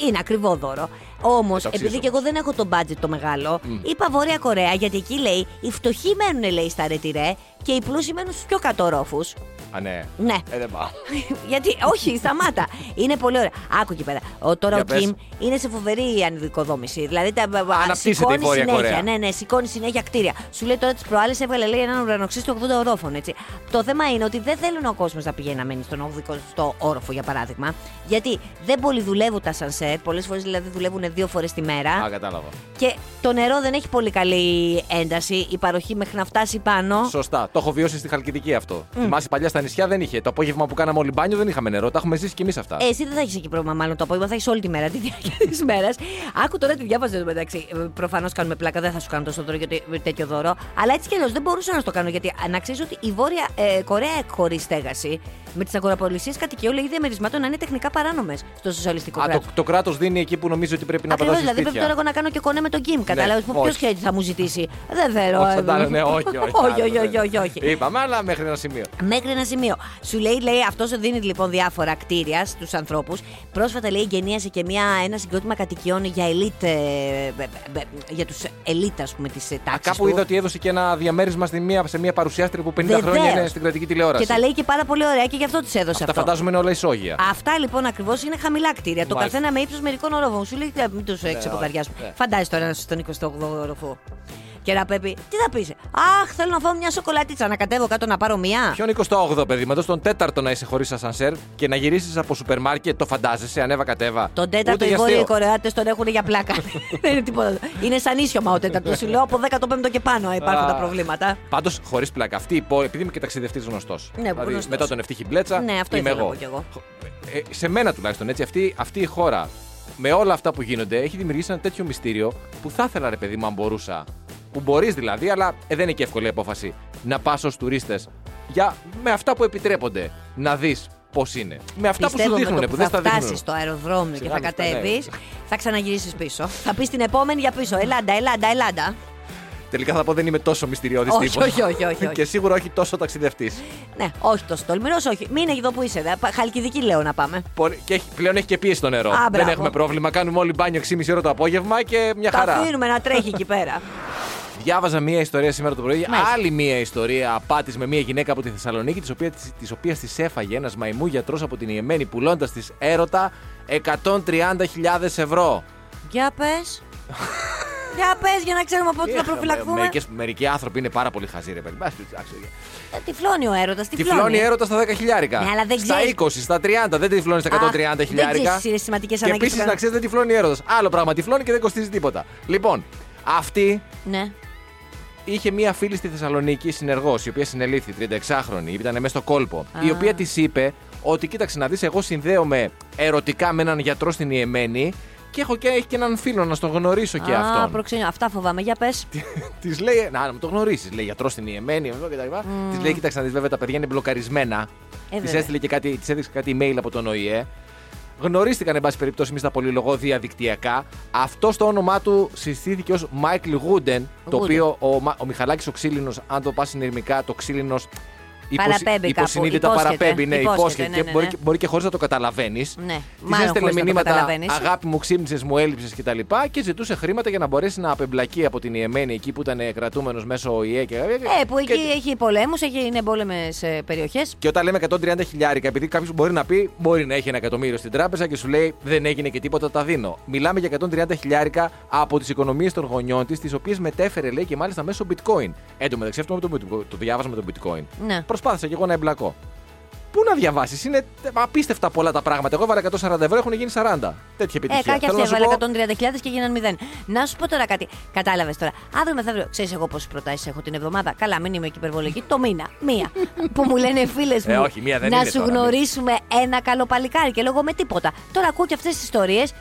Ε, Είναι ακριβό δώρο. Όμως, Ε, το αξίζω. επειδή και εγώ δεν έχω το budget το μεγάλο, είπα Βόρεια Κορέα γιατί εκεί λέει οι φτωχοί μένουν λέει στα ρετυρέ και οι πλούσιοι μένουν στους πιο κάτω ρόφους. Α, ναι. Ναι. Ε, δεν πάω. Γιατί, όχι, σταμάτα. Είναι πολύ ωραία. Άκου εκεί πέρα. Ο, τώρα Για ο πες. Κιμ είναι σε φοβερή ανειδικοδόμηση. Δηλαδή τα Αναπτύσσεται σηκώνει η Βόρεια συνέχεια. Κορέα. Ναι, ναι, σηκώνει συνέχεια κτίρια. Σου λέει τώρα τις προάλλες έβγαλε λέει, έναν ουρανοξύστιο 80 ορόφων. Έτσι. Το θέμα είναι ότι δεν θέλουν ο κόσμος να πηγαίνει να μένει στον 80 όροφο, για παράδειγμα. Γιατί δεν πολύ δουλεύουν τα σανσέρ. Πολλές φορές δηλαδή δουλεύουν δύο φορές τη μέρα. Α, κατάλαβα. Και το νερό δεν έχει πολύ καλή ένταση. Η παροχή μέχρι να φτάσει πάνω. Σωστά. Το έχω βιώσει στη Χαλκιδική αυτό. Θυμάσαι παλιά στα νησιά δεν είχε. Το απόγευμα που κάναμε όλοι μπάνιο δεν είχαμε νερό. Τα έχουμε ζήσει κι εμείς αυτά. Ε, εσύ δεν θα έχεις εκεί πρόβλημα, μάλλον το απόγευμα. Θα έχεις όλη τη μέρα, τη διάρκεια της μέρας. Άκου τώρα τη διάβαζα εδώ μεταξύ. Προφανώς κάνουμε πλάκα, δεν θα σου κάνω τόσο δώρο γιατί με τέτοιο δώρο. Αλλά έτσι κι αλλιώς δεν μπορούσα να σου το κάνω. Γιατί να ξέρεις ότι η Βόρεια ε, Κορέα εκχωρεί στέγαση με τις αγοραπολισίες κατοικιών λέει διαμερισμάτων να είναι τεχνικά παράνομες στο σοσιαλιστικό Α, το, κράτος. το κράτος δίνει εκεί που νομίζει ότι πρέπει να Ακριβώς, πατάσει δηλαδή πρέπει σπίτια. τώρα εγώ να κάνω και κονέ με τον Κιμ. Κατάλαβες Ναι, ποιος όχι. χέρι θα μου ζητήσει. Δεν θέλω. Όχι, ε, θα τα λένε, όχι, όχι. όχι, όχι, άλλο, όχι, ναι. όχι, όχι. Είπαμε, αλλά μέχρι ένα σημείο. Μέχρι ένα σημείο. Σου λέει, λέει αυτός δίνει λοιπόν διάφορα κτίρια στους ανθρώπους. Πρόσφατα λέει γενίασε και μια, ένα συγκρότημα κατοικιών για ελίτ. ε, ε, ε, για τους ελίτ, ας πούμε, της Α, τάξης. κάπου είδα ότι έδωσε και ένα διαμέρισμα στη μία, σε μια παρουσιάστρια που 50 Βεβαίως. χρόνια είναι στην κρατική τηλεόραση. Και τα λέει και πάρα πολύ ωραία και γι' αυτό τη έδωσε Αυτά αυτό. φαντάζομαι είναι όλα ισόγεια. Αυτά λοιπόν ακριβώς είναι χαμηλά κτίρια. Το Μάλιστα. καθένα με ύψος μερικών ορόφων. Σου λέει «Ε, μην τους Ναι, ξεποκαριάσουμε. όχι, ναι. Φαντάζεσαι τώρα να είσαι στον 28ο όροφο. Και να πρέπει, τι θα πεις; Αχ, θέλω να φάω μια σοκολατίτσα. Να κατέβω κάτω να πάρω μία. Ποιον 28ο παιδί, με στον τέταρτο να είσαι χωρίς ασανσέρ και να γυρίσεις από σούπερ μάρκετ, το φαντάζεσαι, ανέβα κατέβα. Τον τέταρτο Ούτε οι για Βόρειοι αστείο. Κορεάτες τον έχουν για πλάκα. Δεν είναι τίποτα. Είναι σαν ίσιομα ο τέταρτος. Σου λέω από 15ο και πάνω υπάρχουν Α. τα προβλήματα. Πάντως, χωρίς πλάκα, αυτή η πόλη, επειδή είμαι και ταξιδευτής γνωστός. Ναι, δηλαδή, γνωστός. μετά τον Ευτύχη Μπλέτσα. Ναι, αυτό είμαι ήθελα εγώ. να πω κι εγώ. Ε, σε μένα τουλάχιστον έτσι, αυτή, αυτή η χώρα με όλα αυτά που γίνονται έχει δημιουργήσει ένα τέτοιο μυστήριο που θα ήθελα, ρε παιδί μου, αν μπορούσα. Που μπορείς δηλαδή, αλλά ε, δεν είναι και εύκολη η απόφαση. Να πας ως τουρίστες με αυτά που επιτρέπονται να δεις πώς είναι. Με αυτά Πιστεύω που σου με δείχνουν, το που που δεν θα στα δείχνουν. φτάσεις στο αεροδρόμιο και Σιγά θα με αυτά, ναι. κατέβεις, θα ξαναγυρίσεις πίσω. Θα πεις την επόμενη για πίσω. Ελάντα, ελάντα, ελάντα. Τελικά θα πω δεν είμαι τόσο μυστηριώδης Όχι, τύπος. όχι, όχι, όχι, όχι. και σίγουρα όχι τόσο ταξιδευτής. Ναι, όχι τόσο τολμηρός, όχι. Μείνε εδώ που είσαι. δε. Πα- Χαλκιδική λέω να πάμε. Και έχει, πλέον έχει και πίεση το νερό. Α, δεν μπράβο. έχουμε πρόβλημα. Κάνουμε όλοι μπάνιο 6,5 ώρα το απόγευμα και μια Τα χαρά. αφήνουμε να τρέχει εκεί πέρα. Διάβαζα μία ιστορία σήμερα το πρωί. Μάλιστα. Άλλη μία ιστορία απάτης με μία γυναίκα από τη Θεσσαλονίκη, της οποία της οποίας της έφαγε ένας μαϊμού γιατρός από την Ιεμένη, πουλώντας της έρωτα 130.000 ευρώ. Για πες. Για πες για να ξέρουμε πότε θα Ε, προφυλαχθούμε. μερικές- μερικοί άνθρωποι είναι πάρα πολύ χαζοί, ρε παιδί. Μπας, εντάξει, Ε, Τυφλώνει ο έρωτας. Τυφλώνει έρωτας στα 10 χιλιάρικα. Ναι, αλλά δεν στα ξέρεις. 20, στα 30, δεν τυφλώνεις στα 130 Δεν χιλιάρικα. ξέρεις τι συναισθηματικέ Και ανάγκες. επίσης να ξέρεις δεν τυφλώνει έρωτας. Άλλο πράγμα, τυφλώνει και δεν κοστίζει τίποτα. Λοιπόν, αυτή Ναι. Είχε μία φίλη στη Θεσσαλονίκη, συνεργός, η οποία συνελήφθη, 36χρονη, ήταν μέσα στο κόλπο. Η Α. οποία της είπε ότι κοίταξε να δεις, εγώ συνδέομαι ερωτικά με έναν γιατρό στην Ιεμένη και έχω και, έχει και έναν φίλο να στον γνωρίσω και Α, αυτόν. προξενιό. Αυτά φοβάμαι. Για πες. Τη λέει, να, να μου το γνωρίσεις. Λέει γιατρός στην Ιεμένη, αυτό και τα λοιπά. Της λέει, κοίταξε να δεις, βέβαια τα παιδιά είναι μπλοκαρισμένα. Ε, της βέβαια. έστειλε και κάτι, της έδειξε κάτι email από τον ΟΗΕ. Γνωρίστηκαν, εν πάση περιπτώσει, εμείς τα πολυλογώ διαδικτυακά. Αυτό το όνομά του συστήθηκε ως Μάικλ Γούντεν, το Wooden. οποίο ο, Μα- ο Μιχαλάκης ο Ξύλινος, αν το πας συνειρμικά, το ξύλινος. Παραπέμπει κάπου, υποσυνείδητα υπόσχεται, παραπέμπει, ναι, υπόσχεται, υπόσχεται. ναι, και ναι, μπορεί, ναι. και- μπορεί και χωρίς να το καταλαβαίνεις. Ναι, Της μάλλον έστελνε χωρίς να το μηνύματα καταλαβαίνεις. αγάπη μου, ξύπνησες, μου έλειψες κτλ. Και, και ζητούσε χρήματα για να μπορέσει να απεμπλακεί από την Ιεμένη εκεί που ήταν κρατούμενος μέσω ΟΗΕ. Και, Ε, που και- εκεί έχει πολέμους, είναι εμπόλεμες περιοχές. Και όταν λέμε 130 χιλιάρικα, επειδή κάποιος μπορεί να πει, μπορεί να έχει ένα εκατομμύριο στην τράπεζα και σου λέει δεν έγινε και τίποτα, τα δίνω. Μιλάμε για 130 χιλιάρικα από τις οικονομίες των γονιών της, τις οποίες μετέφερε, λέει, και μάλιστα μέσω bitcoin. Εν τω μεταξύ, αυτό με το, bitcoin- το διάβασμα με το bitcoin. Ναι. Προσπάθησα και εγώ να εμπλακώ. Πού να διαβάσεις, είναι απίστευτα πολλά τα πράγματα. Εγώ έβαλα 140 ευρώ, έχουν γίνει 40. Τέτοια Ε, επιτυχία. κάποια Θέλω αυτή να σου έβαλε πω- 130.000 και γίναν 0. Να σου πω τώρα κάτι. Κατάλαβες τώρα. Αύριο μεθαύριο, ξέρεις εγώ πόσες προτάσεις έχω την εβδομάδα; Καλά, μην είμαι και υπερβολική. Το μήνα. Μία. που μου λένε φίλες μου. Ε, όχι, μία δεν να είναι σου τώρα, γνωρίσουμε ένα καλό παλικάρι και λόγω με τίποτα. Τώρα ακούω και αυτές τις ιστορίες.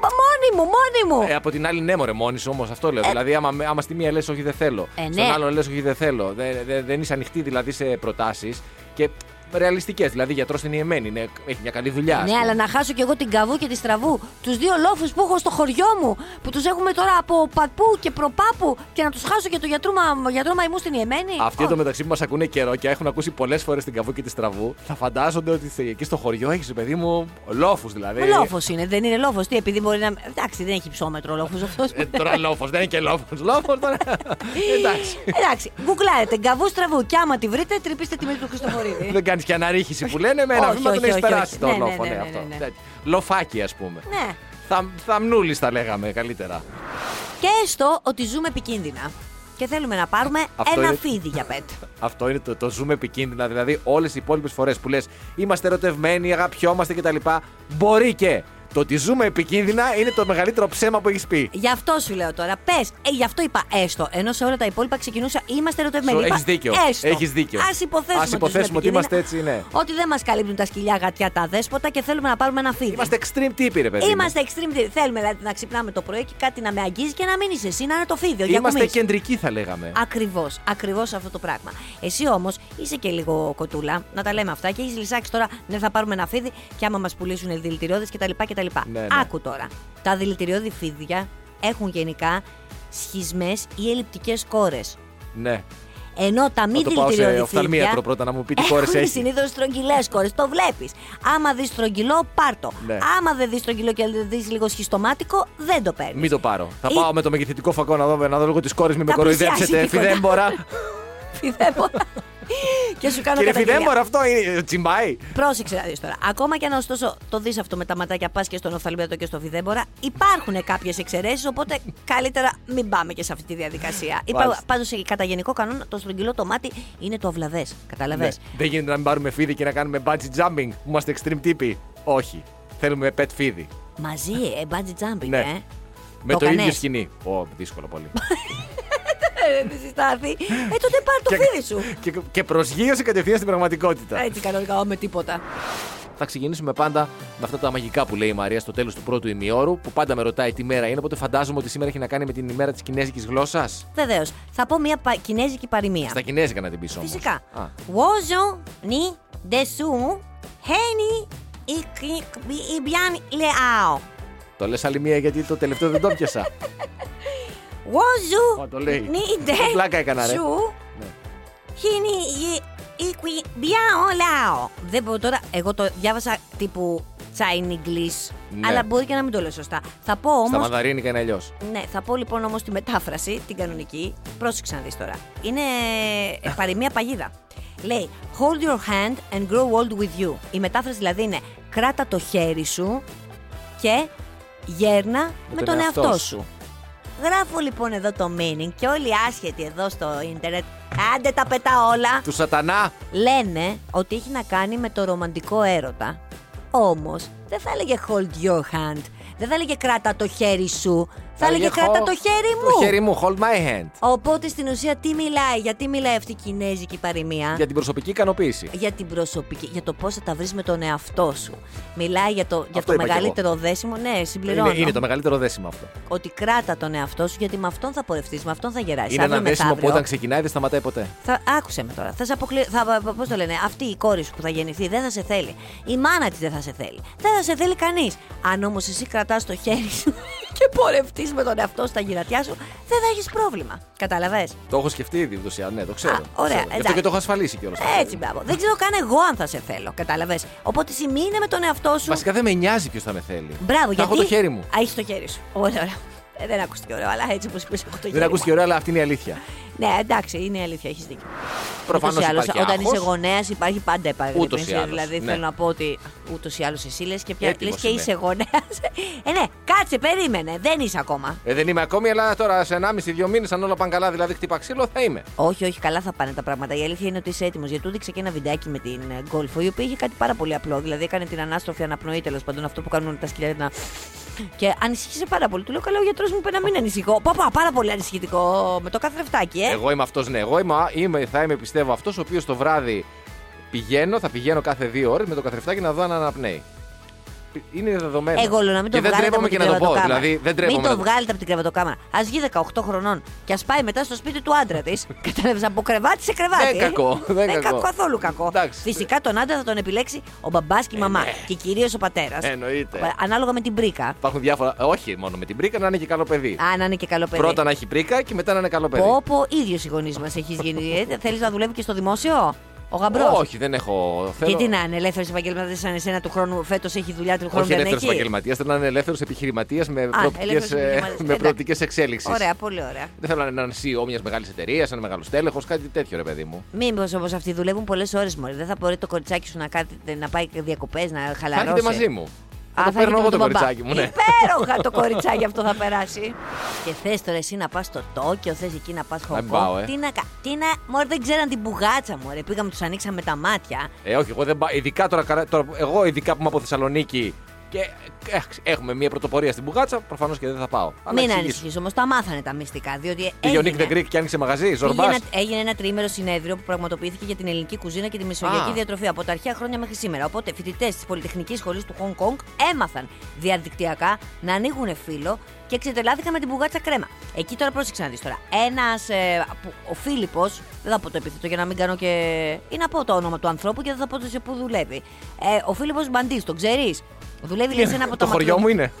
Μόνη μου, μόνη μου. Ε, από την άλλη, ναι, μωρέ, μόνη σου όμως αυτό λέω. Δηλαδή, άμα, άμα στη μία λες, όχι, δεν θέλω. Ε, ναι. Στον άλλον λες, όχι, δεν θέλω. Δεν, δεν, δεν είσαι ανοιχτή δηλαδή σε προτάσεις. Και ρεαλιστικές. Δηλαδή, γιατρός στην Ιεμένη είναι, έχει μια καλή δουλειά. ας Ναι, πούμε. αλλά να χάσω κι εγώ την καβού και τη στραβού. Τους δύο λόφους που έχω στο χωριό μου, που τους έχουμε τώρα από παππού και προπάπου και να τους χάσω και το γιατρό, μα, γιατρό μαϊμού στην Ιεμένη. Αυτοί εντωμεταξύ που μας ακούνε καιρό και έχουν ακούσει πολλές φορές την καβού και τη στραβού, θα φαντάζονται ότι εκεί στο χωριό έχεις, παιδί μου, λόφους δηλαδή. Λόφος είναι, δεν είναι λόφος. Τι, επειδή μπορεί να. Εντάξει, δεν έχει ψώμετρο λόφος αυτός. Ε, τώρα λόφος, δεν είναι και λόφος. Λόφος τώρα. Εντάξει. Εντάξει, γκουγκλάρετε γκαβού στραβού και άμα τη βρείτε, τρυπήστε τη μύτη του Χριστοφορίδη. Δεν κάνει και αναρρίχηση που λένε με ένα Όχι, βήμα τον όχι, έχεις όχι, περάσει όχι. το Ναι, ναι, λόφο. ναι, ναι, ναι, αυτό. ναι. Τέτοιο. Λοφάκι, ας πούμε. ναι. Θα, θαμνούλης τα λέγαμε καλύτερα. Και έστω ότι ζούμε επικίνδυνα. Και θέλουμε να πάρουμε Αυτό ένα είναι- φίδι για πέτ. Αυτό είναι το, το ζούμε επικίνδυνα. Δηλαδή, όλες οι υπόλοιπες φορές που λες είμαστε ερωτευμένοι, αγαπιόμαστε κτλ. Μπορεί και. Το ότι ζούμε επικίνδυνα είναι το μεγαλύτερο ψέμα που έχεις πει. Γι' αυτό σου λέω τώρα. Πες, ε, γι' αυτό είπα έστω. Ενώ σε όλα τα υπόλοιπα ξεκινούσα είμαστε ερωτευμένοι. Σου- Είπα, έχεις δίκιο. Έστω. Έχεις δίκιο. Ας υποθέσουμε, Ας υποθέσουμε ότι ζούμε είμαστε επικίνδυνα, έτσι, ναι. Ότι δεν μας καλύπτουν τα σκυλιά γατιά τα δέσποτα και θέλουμε να πάρουμε ένα φίδι. Είμαστε extreme τύποι, ρε παιδί. μου. Είμαστε extreme. Θέλουμε δηλαδή, να ξυπνάμε το πρωί και κάτι να με αγγίζει και να μην είσαι εσύ, να είναι το φίδι. ο Είμαστε Γιακουμής. κεντρικοί, θα λέγαμε. Ακριβώς, ακριβώς αυτό το πράγμα. Εσύ όμως είσαι και λίγο κοτούλα, να τα λέμε αυτά και έχεις λησάξει τώρα, ναι, θα πάρουμε ένα φίδι και άμα μας πουλήσουν δηλητηριώδε κτλ. Κτλ. Ναι, ναι. Άκου τώρα. Τα δηλητηριώδη φίδια έχουν γενικά σχισμές ή ελλειπτικές κόρες. Ναι. Ενώ τα μη Θα το πάω σε δηλητηριώδη οφθαλμίατρο φίδια. πρώτα να μου πει τι κόρες Έχουν έχει. συνήθως στρογγυλές κόρες. Το βλέπεις. Άμα δεις στρογγυλό, πάρτο. Ναι. Άμα δεν δεις στρογγυλό και δεις λίγο σχιστομάτικο, δεν το παίρνεις. Μην το πάρω. Θα Ή- πάω με το μεγεθυντικό φακό να δω, να δω λίγο τις κόρες, μην με Θα κοροϊδέψετε. πλησιάσει και κοντά. Φιδέμπορα. Φιδέμπορα. Και σου κάνω Κύριε καταγγελία. Φιδέμπορα, αυτό είναι. Τσιμπάει. Πρόσεξε να δεις τώρα. Ακόμα και αν ωστόσο το δεις αυτό με τα ματάκια, πας και στον οφθαλμίατο και στο φιδέμπορα, υπάρχουν κάποιες εξαιρέσεις. Οπότε καλύτερα μην πάμε και σε αυτή τη διαδικασία. Μάλιστα. Πάντως, κατά γενικό κανόνα, το στρογγυλό το μάτι είναι το αυλαβέ. Κατάλαβε. Ναι. Δεν γίνεται να μην πάρουμε φίδι και να κάνουμε bungee jumping που είμαστε extreme τύποι; Όχι. Θέλουμε pet φίδι. Μαζί, ε, bungee jumping, Ναι. ε. Με το, κάνες; ίδιο σκηνή. Ω, δύσκολο πολύ. Ε, δεν συστάθη. Ε, τότε πάρ το και, φίδι σου. Ε. και, και προσγείωση κατευθείαν στην πραγματικότητα. Έτσι κανονικά, με τίποτα. Θα ξεκινήσουμε πάντα με αυτά τα μαγικά που λέει η Μαρία στο τέλος του πρώτου ημιώρου, που πάντα με ρωτάει τι μέρα είναι. Οπότε φαντάζομαι ότι σήμερα έχει να κάνει με την ημέρα της κινέζικης γλώσσας. Βεβαίως. Θα πω μια πα- κινέζικη παροιμία. Στα κινέζικα να την πεις όμως. Φυσικά. Α, Wozo ni desu heni ibian leao. το λες άλλη μία γιατί το τελευταίο δεν το πιασα. Wozu; Ω, το λέει. ni Τι πλάκα έκανα, ρε. desu Ναι. heni ibian leao. Δεν μπορώ τώρα, εγώ το διάβασα τύπου Chinese English, Ναι. αλλά μπορεί και να μην το λέω σωστά. Θα πω Στα όμως μανδαρίνικα είναι αλλιώς. Ναι, θα πω λοιπόν όμως τη μετάφραση, την κανονική. Πρόσεξε να δεις τώρα. Είναι ε, παροιμία παγίδα. Λέει Hold your hand and grow old with you. Η μετάφραση δηλαδή είναι κράτα το χέρι σου και γέρνα με, τον εαυτό, σου. Γράφω λοιπόν εδώ το meaning και όλοι οι άσχετοι εδώ στο ίντερνετ, άντε τα πετά όλα, Του σατανά. λένε ότι έχει να κάνει με το ρομαντικό έρωτα. Όμως δεν θα έλεγε hold your hand, δεν θα έλεγε κράτα το χέρι σου, Θα έλεγε έλεγε, κράτα «Χω- το χέρι μου. Το χέρι μου, hold my hand. Οπότε στην ουσία τι μιλάει, γιατί μιλάει αυτή η κινέζικη παροιμία; Για την προσωπική ικανοποίηση. για την προσωπική, για το πώς θα τα βρεις με τον εαυτό σου. Μιλάει για το, για Αυτό το είπα κι μεγαλύτερο δέσιμο. Ναι, συμπληρώνω. Είναι, είναι το μεγαλύτερο δέσιμο αυτό. Ότι κράτα τον εαυτό σου γιατί με αυτόν θα πορευτείς, με αυτόν θα γεράσεις. Είναι Αύριο ένα δέσιμο που μεθαύριο όταν ξεκινάει δεν σταματάει ποτέ. Θα, άκουσε με τώρα. Θα σε αποκλει... θα, πώς το λένε, αυτή η κόρη σου που θα γεννηθεί δεν θα σε θέλει. Η μάνα της δεν θα σε θέλει. Δεν θα σε θέλει κανείς. Αν όμως εσύ κρατάς το χέρι σου και πορευτείς με τον εαυτό σου στα γυρατιά σου, δεν θα έχεις πρόβλημα. Κατάλαβες; Το έχω σκεφτεί ήδη ούτως ή άλλως. Ναι, το ξέρω. Α, το ωραία, ξέρω. Γι' αυτό εντάξει. και το έχω ασφαλίσει κιόλας. Έτσι, μπράβο. Δεν ξέρω καν εγώ αν θα σε θέλω. Κατάλαβες; Οπότε εσύ μείνε με τον εαυτό σου. Βασικά δεν με νοιάζει ποιος θα με θέλει. Μπράβο, Θα γιατί. έχω το χέρι μου. Α, έχεις το χέρι σου. Ωραία, ωραία. Ε, δεν ακούστηκε ωραίο, αλλά έτσι όπως είπες, έχω το χέρι. Δεν μου. ακούστηκε ωραία, αλλά αυτή είναι η αλήθεια. Ναι, εντάξει, είναι η αλήθεια, έχεις δίκιο. Προφανώς Ούτως ή άλλως, υπάρχει όταν άγχος. είσαι γονέας, υπάρχει πάντα Ούτως ή επαγγελματία. άλλως, Δηλαδή, ναι. θέλω να πω ότι ούτως ή άλλως εσύ λες και, πια... Έτοιμος λες και είμαι. είσαι γονέας. ε, ναι, κάτσε, περίμενε. Δεν είσαι ακόμα. Ε, δεν είμαι ακόμη, αλλά τώρα σε 1,5-2 μήνες, αν όλα πάνε καλά, δηλαδή χτύπα ξύλο, θα είμαι. Όχι, όχι, καλά θα πάνε τα πράγματα. Η αλήθεια είναι ότι είσαι έτοιμος. Γιατί του δείξε και ένα βιντεάκι με την ε, Γκόλφο, η οποία είχε κάτι πάρα πολύ απλό. Δηλαδή έκανε την ανάστροφη αναπνοή, τέλος πάντων, αυτό που κάνουν τα σκυλιά να. Και ανησύχησε πάρα πολύ. Του λέω: Καλά, ο γιατρός μου είπε να μην ανησυχώ. Παπά, πάρα πολύ ανησυχητικό με το καθρεφτάκι, ε. Εγώ είμαι αυτός, ναι. Εγώ είμαι, είμαι, θα είμαι, πιστεύω, αυτός ο οποίος το βράδυ πηγαίνω, θα πηγαίνω κάθε δύο ώρες με το καθρεφτάκι να δω αν αναπνέει. Είναι δεδομένο. Εγώ λέω να μην το και δεν βγάλετε από τρέπομαι την και να το πω. κρεβατοκάμαρα. Δηλαδή, δεν τρέπομαι μην το να βγάλετε από την κρεβατοκάμαρα. Α βγει 18 χρονών και ας πάει μετά στο σπίτι του άντρα της. Κατάλαβες από κρεβάτι σε κρεβάτι. Δεν κακό, δεν είναι κακό. καθόλου κακό. Εντάξει. Φυσικά τον άντρα θα τον επιλέξει ο μπαμπάς και η μαμά. ναι. Και κυρίως ο πατέρας. Εννοείται. Ανάλογα με την πρίκα. Υπάρχουν διάφορα. Όχι μόνο με την πρίκα, να είναι και καλό παιδί. Αν είναι και καλό παιδί. Πρώτα να έχει πρίκα και μετά να είναι καλό παιδί. Πω, πω, ίδιος οι γονείς μας έχεις γίνει. Θέλεις να δουλεύει και στο δημόσιο, ο γαμπρός. Όχι, δεν έχω. Θέλω... Γιατί να είναι ελεύθερος επαγγελματίας σαν εσένα του χρόνου, φέτος έχει δουλειά του χρόνου Όχι δεν ελεύθερος έχει; επαγγελματίας, θέλω να είναι ελεύθερος επιχειρηματίας με ελεύθερος προοπτικές, ε, επιχειρηματίας. με Εντάξει. προοπτικές εξέλιξη. Ωραία, πολύ ωραία. Δεν θέλω να είναι ένα CEO μιας μεγάλης εταιρείας, ένα μεγάλος τέλεχο, κάτι τέτοιο ρε παιδί μου. Μήπως όμως αυτοί δουλεύουν πολλές ώρες μόνο. Δεν θα μπορεί το κοριτσάκι σου να, κάθεται, να πάει διακοπές, να Θα χαλαρώσει. έρχεται μαζί μου. Θα Α, το παίρνω έρχεται εγώ με το τον μπαμπά. κοριτσάκι μου, ναι. Υπέροχα το κοριτσάκι αυτό θα περάσει. Και θες τώρα εσύ να πας στο Τόκιο, θες εκεί να πας μην πάω, ε. Τι να κα- Τι να. Μωρέ, δεν ξέραν την μπουγάτσα μου. Ρε. Πήγαμε, τους ανοίξαμε τα μάτια. Ε, όχι, εγώ δεν πάω. Ειδικά τώρα, καρα- τώρα, εγώ ειδικά που είμαι από Θεσσαλονίκη και ε, έχουμε μια πρωτοπορία στην Μπουγάτσα, προφανώς και δεν θα πάω. Αλλά Μην εξηγήσω. ανησυχείς όμως, τα μάθανε τα μυστικά. Διότι Πήγε ο Νίκ έγινε- Δεγκρίκ και άνοιξε μαγαζί, Πήγε Ζορμπάς. ένα- έγινε ένα τριήμερο συνέδριο που πραγματοποιήθηκε για την ελληνική κουζίνα και τη μεσογειακή Α. διατροφή από τα αρχαία χρόνια μέχρι σήμερα. Οπότε φοιτητές της Πολυτεχνικής Σχολής του Χονγκ Κονγκ έμαθαν διαδικτυακά να ανοίγουν φύλλο και ξετελάθηκαν με την μπουγάτσα κρέμα. Εκεί τώρα πρόσεξε να δεις τώρα. Ένας. Ε, που- ο Φίλιππος, δεν θα πω το επίθετο για να μην κάνω και. ή να πω το όνομα του ανθρώπου και δεν θα πω το σε πού δουλεύει. Ε, ο Φίλιππος Μπαντής, τον ξέρεις; Δουλεύει λέει σε ένα από τα Το χωριό μακρο- μου είναι;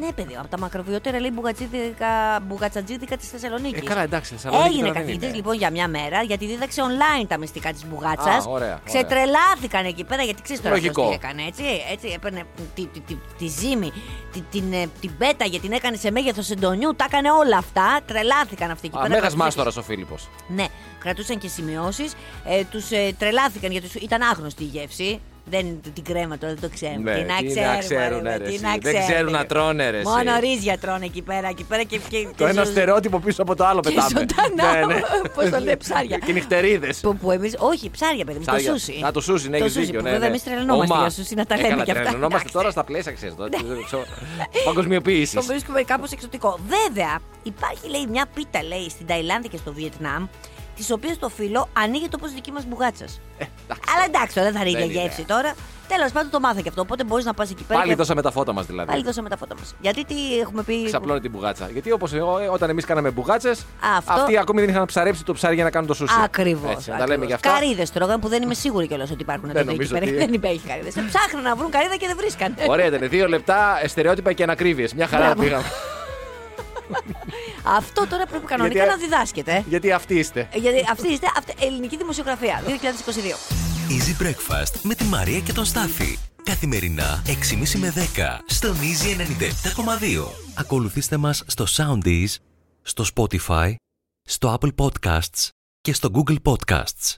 Ναι, παιδί, από τα μακροβιότερα λέει μπουγατζίδικα, μπουγατσατζίδικα της Θεσσαλονίκης. Ε, καλά, εντάξει, Θεσσαλονίκη Έγινε τώρα δεν καθηγητής είναι. λοιπόν για μια μέρα γιατί δίδαξε online τα μυστικά της μπουγάτσας. Α, ωραία, ωραία. Ξετρελάθηκαν εκεί πέρα γιατί ξέρεις τώρα Λογικό. αυτός τι έκανε. Έτσι, έτσι έπαιρνε τη, τη, τη, τη ζύμη, τη, την, ε, την πέταγε, την έκανε σε μέγεθος εντονιού, τα έκανε όλα αυτά. Τρελάθηκαν αυτοί εκεί Α, πέρα. μέγα κρατούσαν- μάστορα ο Φίλιππο. Ναι, κρατούσαν και σημειώσεις. Ε, τους ε, τρελάθηκαν γιατί τους- ήταν άγνωστη η γεύση. Δεν την κρέμα τώρα, δεν το ξέρουν. Ναι, τι να τι να ξέρουν, ξέρουν, ρε, ρε, τι εσύ. να Δεν ξέρουν να τρώνε, ρε, εσύ. Μόνο ρύζια τρώνε εκεί πέρα. Εκεί πέρα και, και, Το και ένα ζω- στερεότυπο πίσω από το άλλο και πετάμε. ζωντανά. Πώς το λένε, ψάρια. Και νυχτερίδες. Που, που εμείς, όχι, ψάρια, παιδί μου, το Ψάρια. σούσι. Α, το σούσι, ναι, το έχεις σούσι, δίκιο, που ναι, βέβαια ναι. εμείς τρελαινόμαστε Ομά. για σούσι, να τα Ε, λέμε καλά, και αυτά. τρελαινόμαστε εντάξει. τώρα στα πλαίσια, ξέρεις. Παγκοσμιοποίησης. Το βρίσκουμε κάπως εξωτικό. Βέβαια, υπάρχει λέει μια πίτα λέει στην Ταϊλάνδη και στο Βιετνάμ, τη οποία το φύλλο ανοίγεται όπω δική μας μπουγάτσας. Αλλά εντάξει, τώρα δεν θα είναι Ε, Δεν για είναι. γεύση τώρα. Τέλος πάντων το μάθα και αυτό. Οπότε μπορείς να πας εκεί πέρα. Πάλι και... δώσαμε τα φώτα μας δηλαδή. Πάλι δώσαμε τα φώτα μας. Γιατί τι έχουμε πει. Ξαπλώνει την μπουγάτσα. Γιατί όπως όταν εμείς κάναμε μπουγάτσες, Αυτό- αυτοί ακόμη δεν είχαν ψαρέψει το ψάρι για να κάνουν το σούσι. Ακριβώς. Έτσι, να τα λέμε γι' αυτά. Καρίδε τρώγαν που δεν είμαι σίγουρη κιόλας ότι υπάρχουν Δεν εδώ εκεί νομίζω πέρα. ότι- Δεν υπήρχε καρίδε. Ψάχναν να βρουν καρίδα και δεν βρίσκαν. Ωραία ήταν. Δύο λεπτά ε, στερεότυπα και ανακρίβειες. Μια χαρά Μπράβο. πήγαμε. Αυτό τώρα πρέπει κανονικά Γιατί- να διδάσκεται. Γιατί αυτοί είστε. Ε, Γιατί αυτή είστε αυτή, ελληνική δημοσιογραφία 2022. Easy Breakfast με τη Μαρία και τον Στάφη. Καθημερινά 6.30 με 10 στον Easy 97.2. Ακολουθήστε μας στο Soundees, στο Spotify, στο Apple Podcasts και στο Google Podcasts.